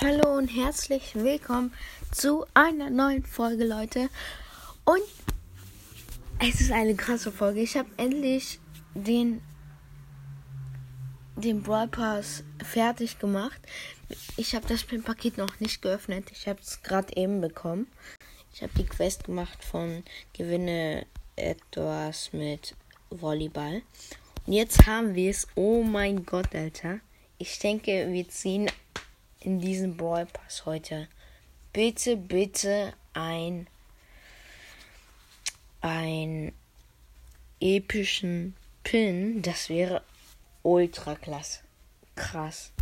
Hallo und herzlich willkommen zu einer neuen Folge, Leute. Und es ist eine krasse Folge. Ich habe endlich den den Brawl Pass fertig gemacht. Ich habe das Pin-Paket noch nicht geöffnet. Ich habe es gerade eben bekommen. Ich habe die Quest gemacht von Gewinne etwas mit Volleyball. Und jetzt haben wir es. Oh mein Gott, Alter. Ich denke, wir ziehen in diesem Brawl Pass heute. Bitte, bitte ein ein epischen Pin. Das wäre ultra klasse. Krass.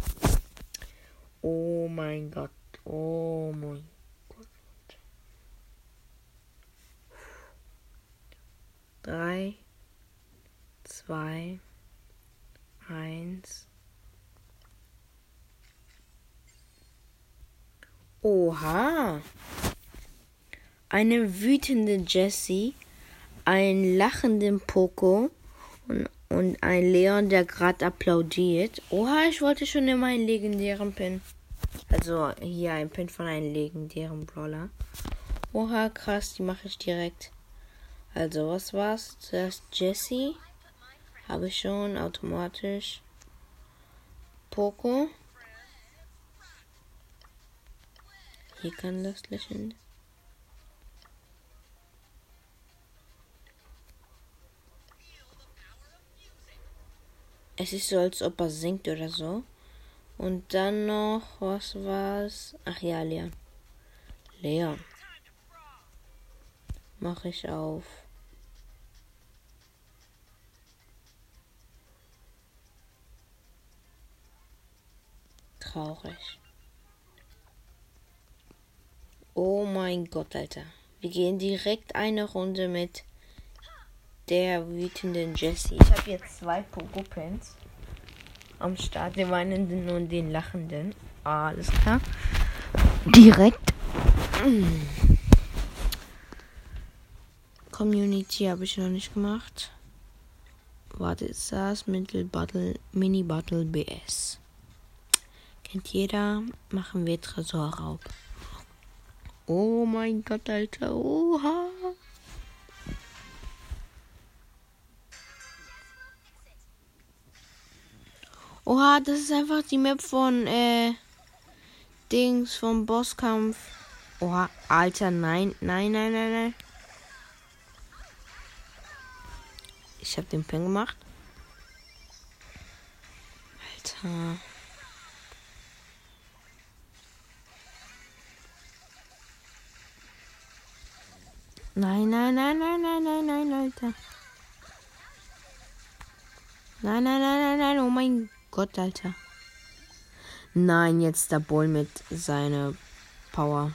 Oh mein Gott. Oh mein Gott. Drei, zwei, eins. Oha. Eine wütende Jessie, einen lachenden Poco und, und ein Leon, der gerade applaudiert. Oha, ich wollte schon immer einen legendären Pin. Also hier ein Pin von einem legendären Brawler. Oha, krass, die mache ich direkt. Also, was war's? Zuerst Jessie. Habe ich schon automatisch. Poco. Hier kann das lächeln. Es ist so, als ob er singt oder so. Und dann noch, was war's? Ach ja, Leon. Leon. Mach ich auf. Traurig. Oh mein Gott, Alter. Wir gehen direkt eine Runde mit der wütenden Jessie. Ich habe jetzt zwei Pogo-Pins am Start. Den weinenden und den lachenden. Alles klar. Direkt. Community habe ich noch nicht gemacht. Warte, ist das Mittel Battle, Mini Battle BS. Kennt jeder. Machen wir Tresorraub. Oh mein Gott, Alter. Oha. Oha, das ist einfach die Map von, äh, Dings vom Bosskampf. Oha, Alter, nein, nein, nein, nein, nein. Ich hab den Pin gemacht. Alter. Nein, nein, nein, nein, nein, nein, nein, Alter. Nein, nein, nein, nein, nein, oh mein Gott, Alter. Nein, jetzt der Bull mit seiner Power.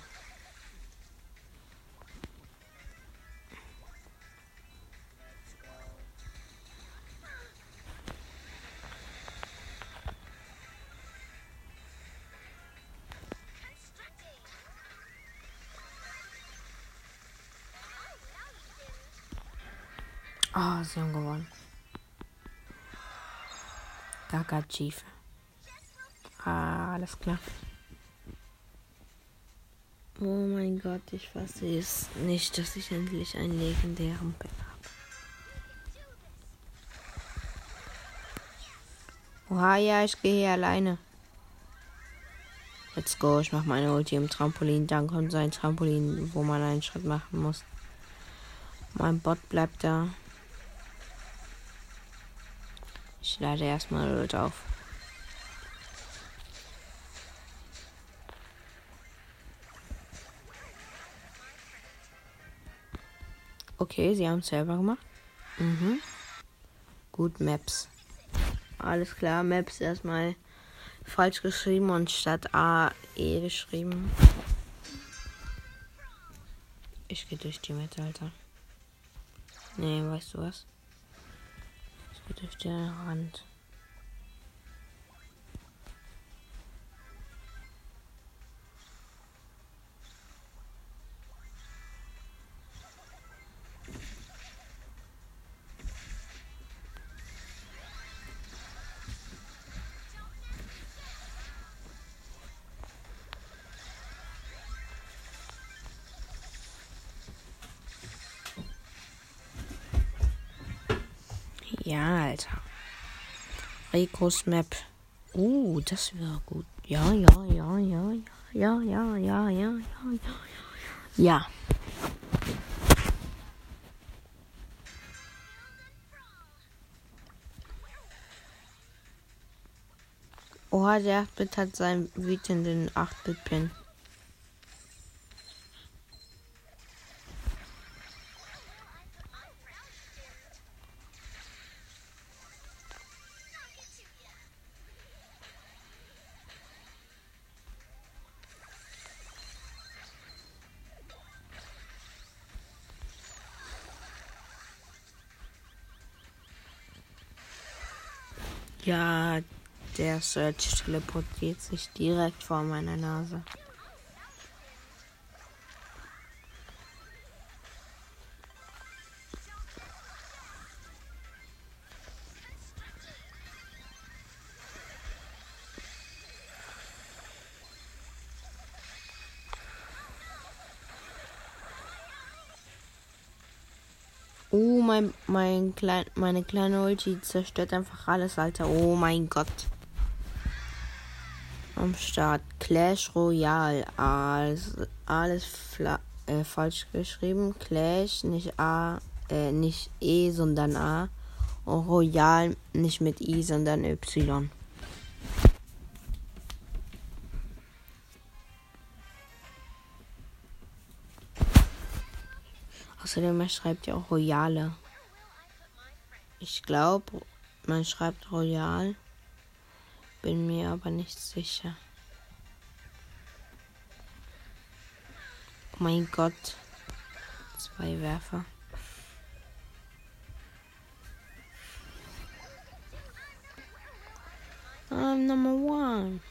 Chief. Ah, alles klar. Oh mein Gott, ich fasse es nicht, dass ich endlich einen legendären Pin habe. Oha, ja, ich gehe hier alleine. Let's go, ich mache meine Ulti im Trampolin. Dann kommt sein Trampolin, wo man einen Schritt machen muss. Mein Bot bleibt da. Ich lade erstmal Ult auf. Okay, sie haben es selber gemacht. Mhm. Gut, Maps. Alles klar, Maps erstmal falsch geschrieben und statt A E geschrieben. Ich gehe durch die Mitte, Alter. Nee, weißt du was? Gehe durch den Rand. Ja, Alter. Ricos Map. Uh, das wäre gut. Ja, ja, ja, ja, ja, ja, ja, ja, ja, ja, ja. Ja. Oha, der 8-Bit hat seinen wütenden 8-Bit-Pin. Ja, der Search teleportiert sich direkt vor meiner Nase. Mein, klein, meine kleine Ulti zerstört einfach alles, Alter. Oh mein Gott. Am Start. Clash Royale. Alles, alles äh, falsch geschrieben. Clash, nicht A, äh, nicht E, sondern A. Und Royal nicht mit I, sondern Y. Außerdem, er schreibt ja auch Royale. Ich glaube, man schreibt Royal. Bin mir aber nicht sicher. Oh mein Gott. Zwei Werfer. I'm number one.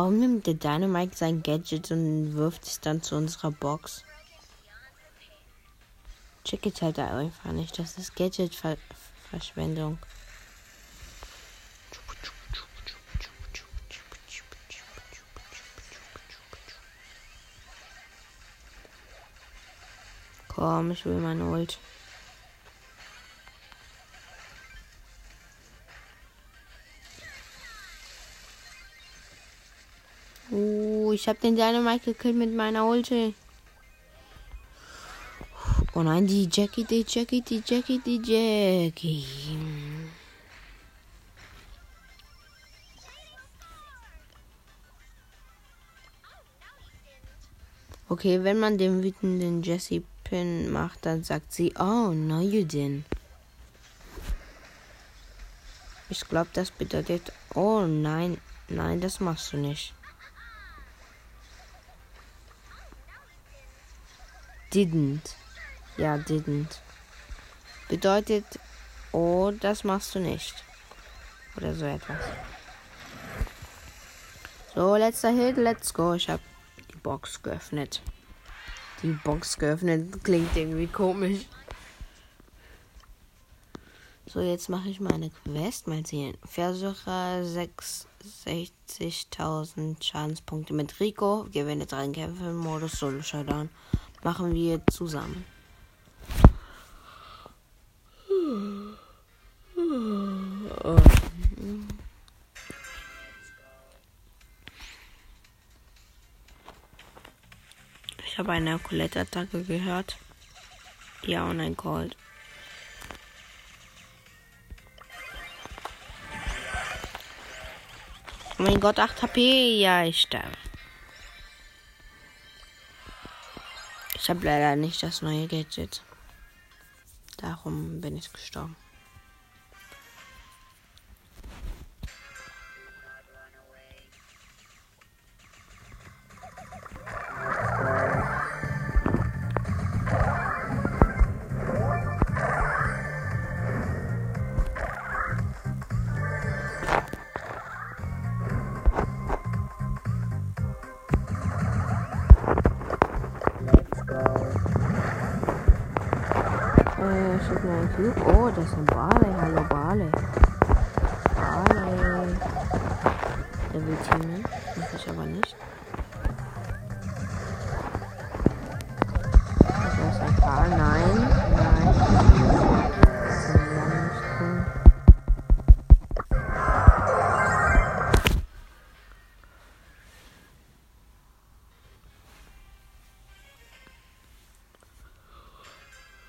Warum nimmt der Dynamite sein Gadget und wirft es dann zu unserer Box? Check it halt einfach nicht. Das ist Gadget-Verschwendung. Komm, ich will meine Ult. Ich habe den Dynamite gekillt mit meiner Ulti. Oh nein, die Jackie, die Jackie, die Jackie, die Jackie. Okay, wenn man den wütenden Jessie Pin macht, dann sagt sie, oh, no you didn't. Ich glaube, das bedeutet, oh nein, nein, das machst du nicht. Didn't. Ja, didn't. Bedeutet, oh, das machst du nicht. Oder so etwas. So, letzter Hit, let's go. Ich habe die Box geöffnet. Die Box geöffnet klingt irgendwie komisch. So, jetzt mache ich meine Quest. Mal sehen. Versuche 66.000 Schadenspunkte mit Rico. Gewinne drei Kämpfe im Modus Solo Showdown machen wir zusammen. Ich habe eine Colette-Attacke gehört. Ja, und ein Gold. Oh mein Gott, 8 HP. Ja, ich sterbe. Ich habe leider nicht das neue Gadget. Darum bin ich gestorben.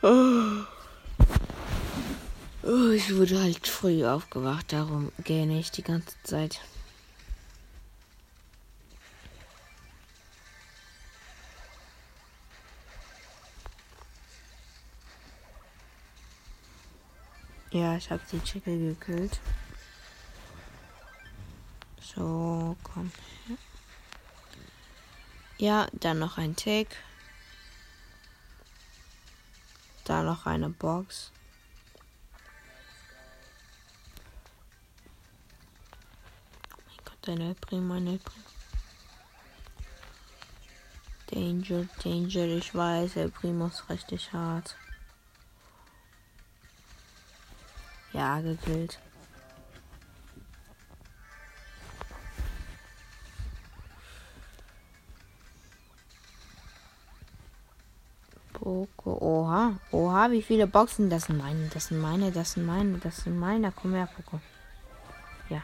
Oh, ich wurde halt früh aufgewacht, darum gähne ich die ganze Zeit. Ja, ich habe die Chicke gekillt. So, komm her. Ja, dann noch ein Tick. Da noch eine Box. Mein Gott, ein Elbrim, ein Elbrim. Danger, Danger, ich weiß, El Primo ist richtig hart. Ja, gekillt. Wie viele Boxen? Das sind meine, das sind meine, das sind meine, das sind meine. Komm her, Poco. Ja.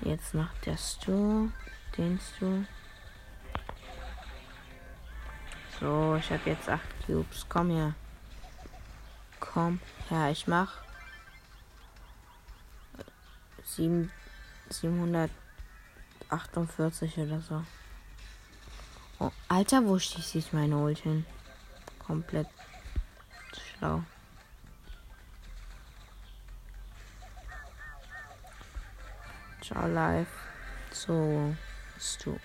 Jetzt noch der Stu. Den Stu. So, ich habe jetzt acht Cubes. Komm her. Komm her, ich mach. Sieben, 748 oder so. Oh, Alter, wo schießt ich meine Ult hin? Komplett schlau. Ciao live. So, Stu.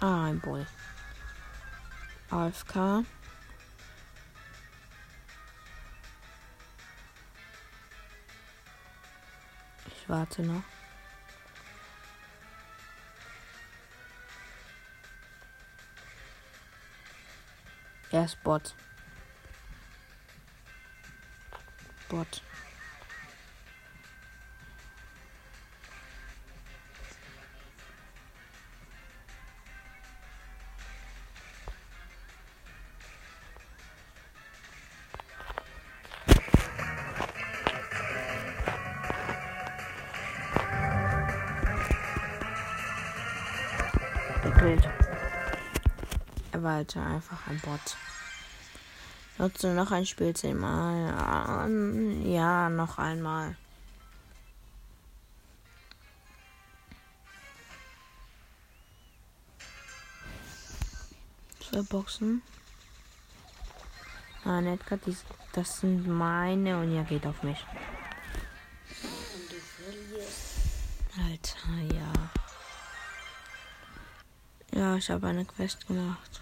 Ah, ein Boy. AFK. Warte noch. Er ist Bot. Bot. Er halt einfach ein Bot. Nutze noch ein Spiel zehnmal. Ja, noch einmal. Zwei Boxen. Ah, dies, das sind meine und ihr geht auf mich. Alter, ja. Ja, ich habe eine Quest gemacht.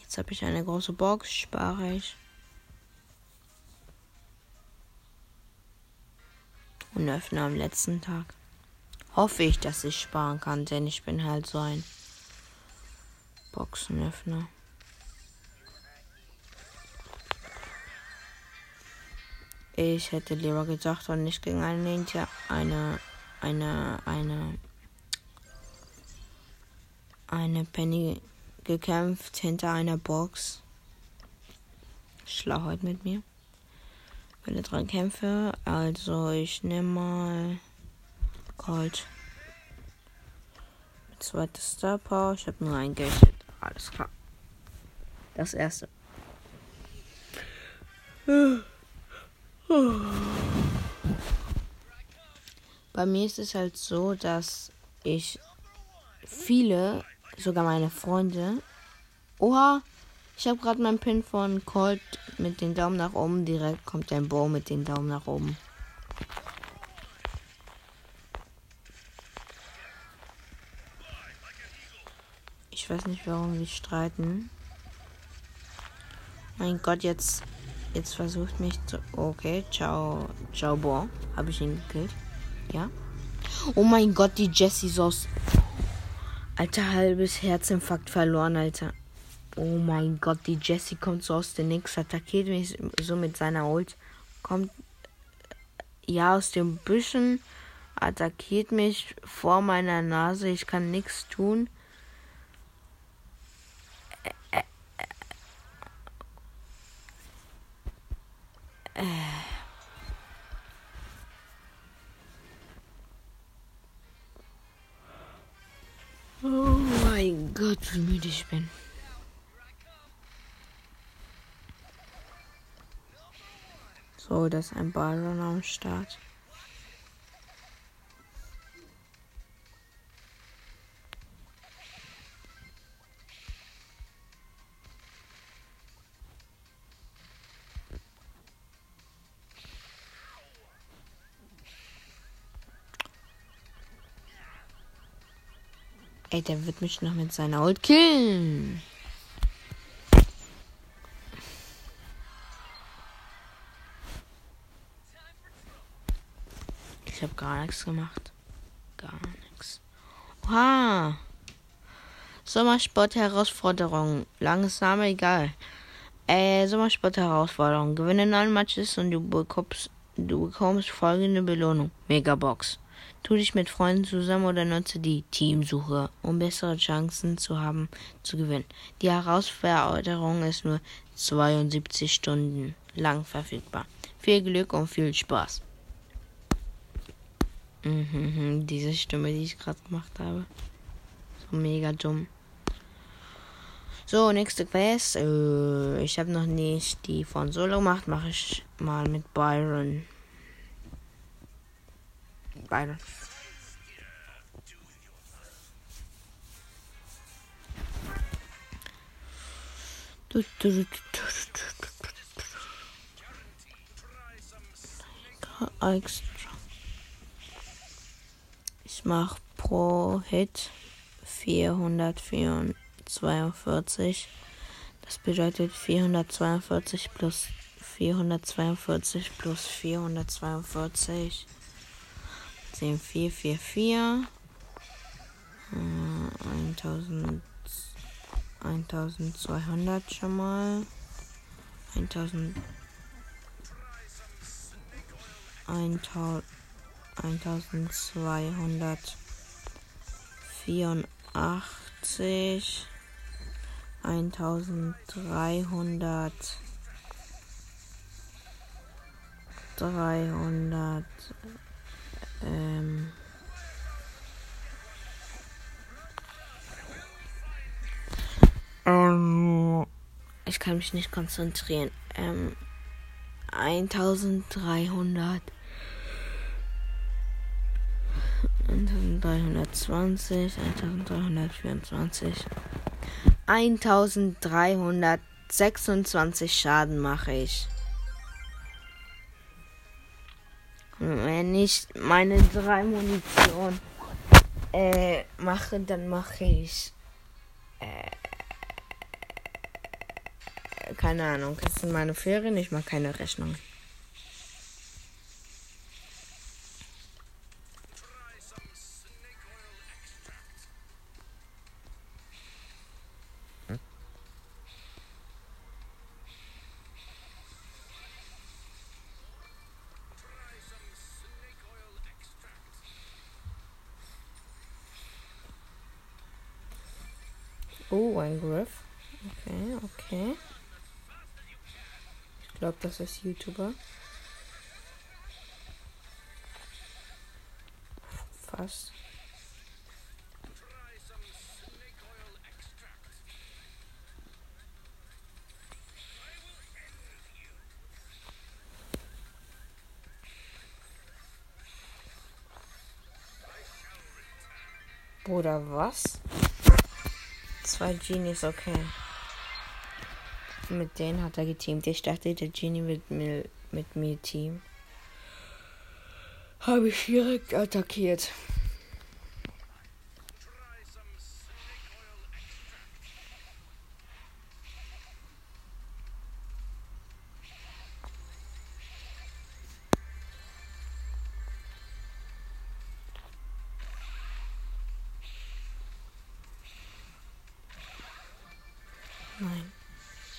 Jetzt habe ich eine große Box, spare ich. Und öffne am letzten Tag. Hoffe ich, dass ich sparen kann, denn ich bin halt so ein Boxenöffner. Ich hätte lieber gesagt und nicht gegen einen Ninja eine eine eine eine Penny gekämpft hinter einer Box. Schlau heute mit mir. Alle drei Kämpfe. Also ich nehme mal Colt. Zweites Star Power. Ich habe nur ein Gadget. Alles klar. Das erste. Bei mir ist es halt so, dass ich viele, sogar meine Freunde. Oha, ich habe gerade meinen Pin von Colt mit dem Daumen nach oben. Direkt kommt ein Bow mit dem Daumen nach oben. Ich weiß nicht, warum die streiten. Mein Gott, jetzt jetzt versucht mich zu. Okay, ciao. Ciao, Bon. Habe ich ihn gekillt? Ja. Oh mein Gott, die Jessie Sauce. Alter, halbes Herzinfarkt verloren, Alter. Oh mein Gott, die Jessie kommt so aus dem Nix, attackiert mich so mit seiner Ult. Kommt ja aus den Büschen, attackiert mich vor meiner Nase. Ich kann nichts tun. Oh Gott, wie müde ich bin. So, das ist ein Baron am Start. Ey, der wird mich noch mit seiner Ult killen. Ich habe gar nichts gemacht. Gar nichts. Oha. Sommersport-Herausforderung. Langsam, egal. Äh, Sommersport-Herausforderung. Gewinne neun Matches und du bekommst, du bekommst folgende Belohnung. Megabox. Tu dich mit Freunden zusammen oder nutze die Teamsuche, um bessere Chancen zu haben, zu gewinnen. Die Herausforderung ist nur 72 Stunden lang verfügbar. Viel Glück und viel Spaß. Mhm, diese Stimme, die ich gerade gemacht habe. So mega dumm. So, nächste Quest. Äh, ich habe noch nicht die von Solo gemacht. Mache ich mal mit Byron. Extra. Ich mache pro Hit 442. Das bedeutet 442 plus 442 plus 442 10, 4, 4, 4. Äh, 1000, 1200 schon mal. 1000, 1284. 1300 300 ähm, ähm, ich kann mich nicht konzentrieren. Ähm, 1300 1320, 1324, 1326 Schaden mache ich. Wenn ich meine drei Munition äh, mache, dann mache ich. Äh, keine Ahnung, das sind meine Ferien, ich mache keine Rechnung. Griff. Okay, okay. Ich glaube, das ist YouTuber. Fast. Bruder, was? Zwei Genies, okay. Mit denen hat er geteamt. Ich dachte, der Genie mit, mit mir team. Habe ich direkt attackiert.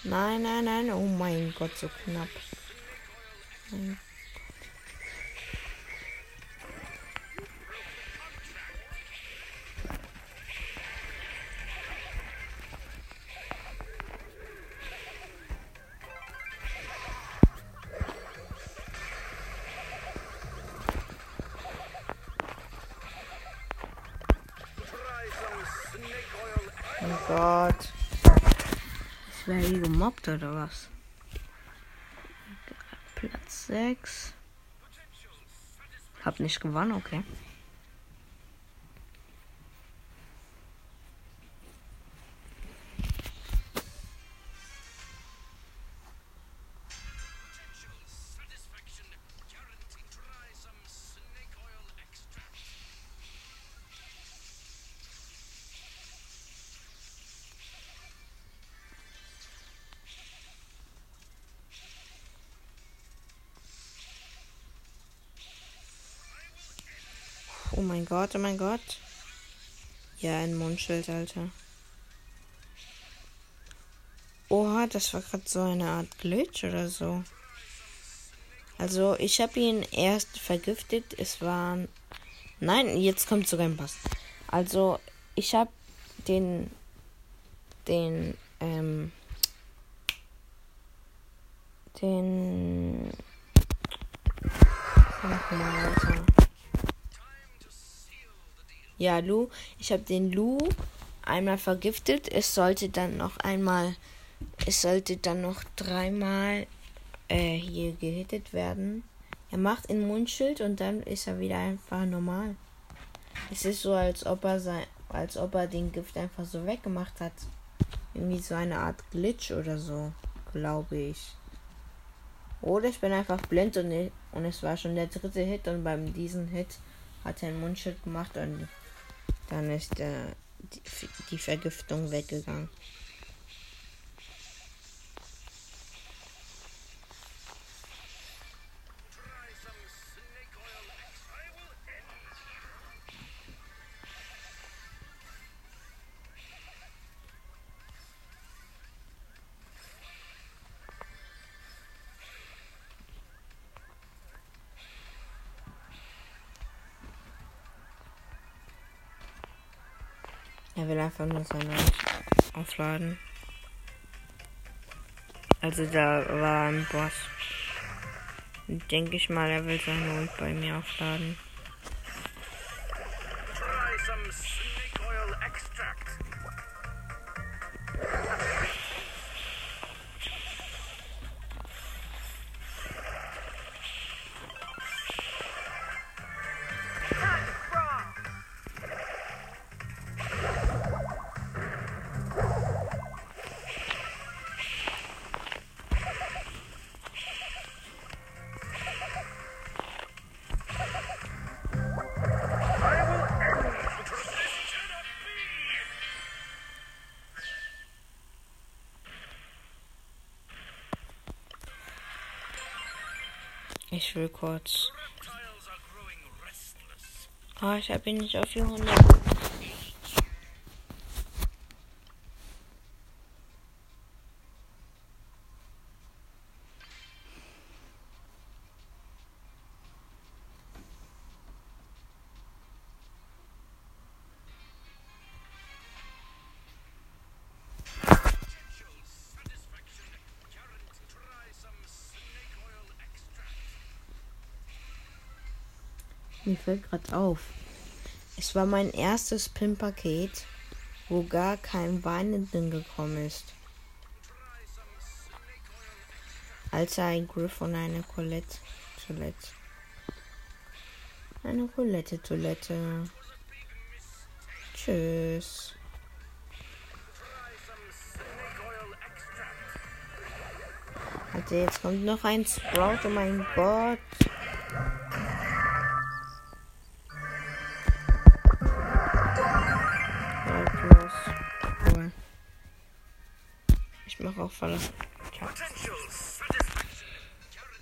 Nein, nein, nein. Oh mein Gott, so knapp. Mein oder was? Platz 6. Hab nicht gewonnen, okay. Oh mein Gott, oh mein Gott. Ja, ein Mundschild, Alter. Oha, das war gerade so eine Art Glitch oder so. Also, ich habe ihn erst vergiftet. Es waren. Nein, jetzt kommt sogar ein Bass. Also, ich habe den. Den. Ähm. Den. Sag Alter. Ja, Lu. Ich habe den Lu einmal vergiftet. Es sollte dann noch einmal. Es sollte dann noch dreimal äh, hier gehittet werden. Er macht ein Mundschild und dann ist er wieder einfach normal. Es ist so, als ob er sein, als ob er den Gift einfach so weggemacht hat. Irgendwie so eine Art Glitch oder so, glaube ich. Oder ich bin einfach blind und, und es war schon der dritte Hit und beim diesen Hit hat er ein Mundschild gemacht und dann ist äh, die, die Vergiftung weggegangen. Er will einfach nur seine aufladen. Also da war ein Boss. Denke ich mal, er will seine Ult bei mir aufladen. Nächste Records. Ah, ich nicht auf 400. Mir fällt gerade auf. Es war mein erstes PIN-Paket, wo gar kein Weinenden gekommen ist. Als ein Griff und eine Colette. Toilette. Eine Colette Toilette. Tschüss. Also jetzt kommt noch ein Sprout. Oh mein Gott. Ich mache auch Verlassen. Ciao.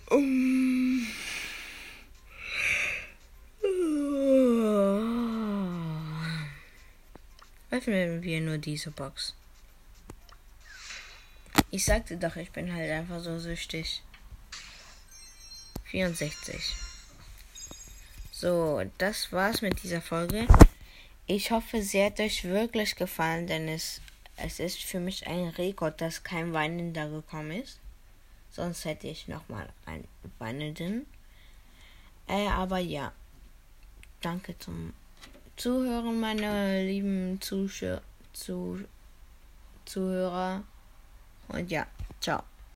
Um. Öffnen wir nur diese Box. Ich sagte doch, ich bin halt einfach so süchtig. 64. So, das war's mit dieser Folge. Ich hoffe, sie hat euch wirklich gefallen, denn es, es ist für mich ein Rekord, dass kein Weinender gekommen ist. Sonst hätte ich nochmal einen Weinenden. Äh, aber ja. Danke zum Zuhören, meine lieben Zuschauer. Zu Zuhörer. Und ja, ciao.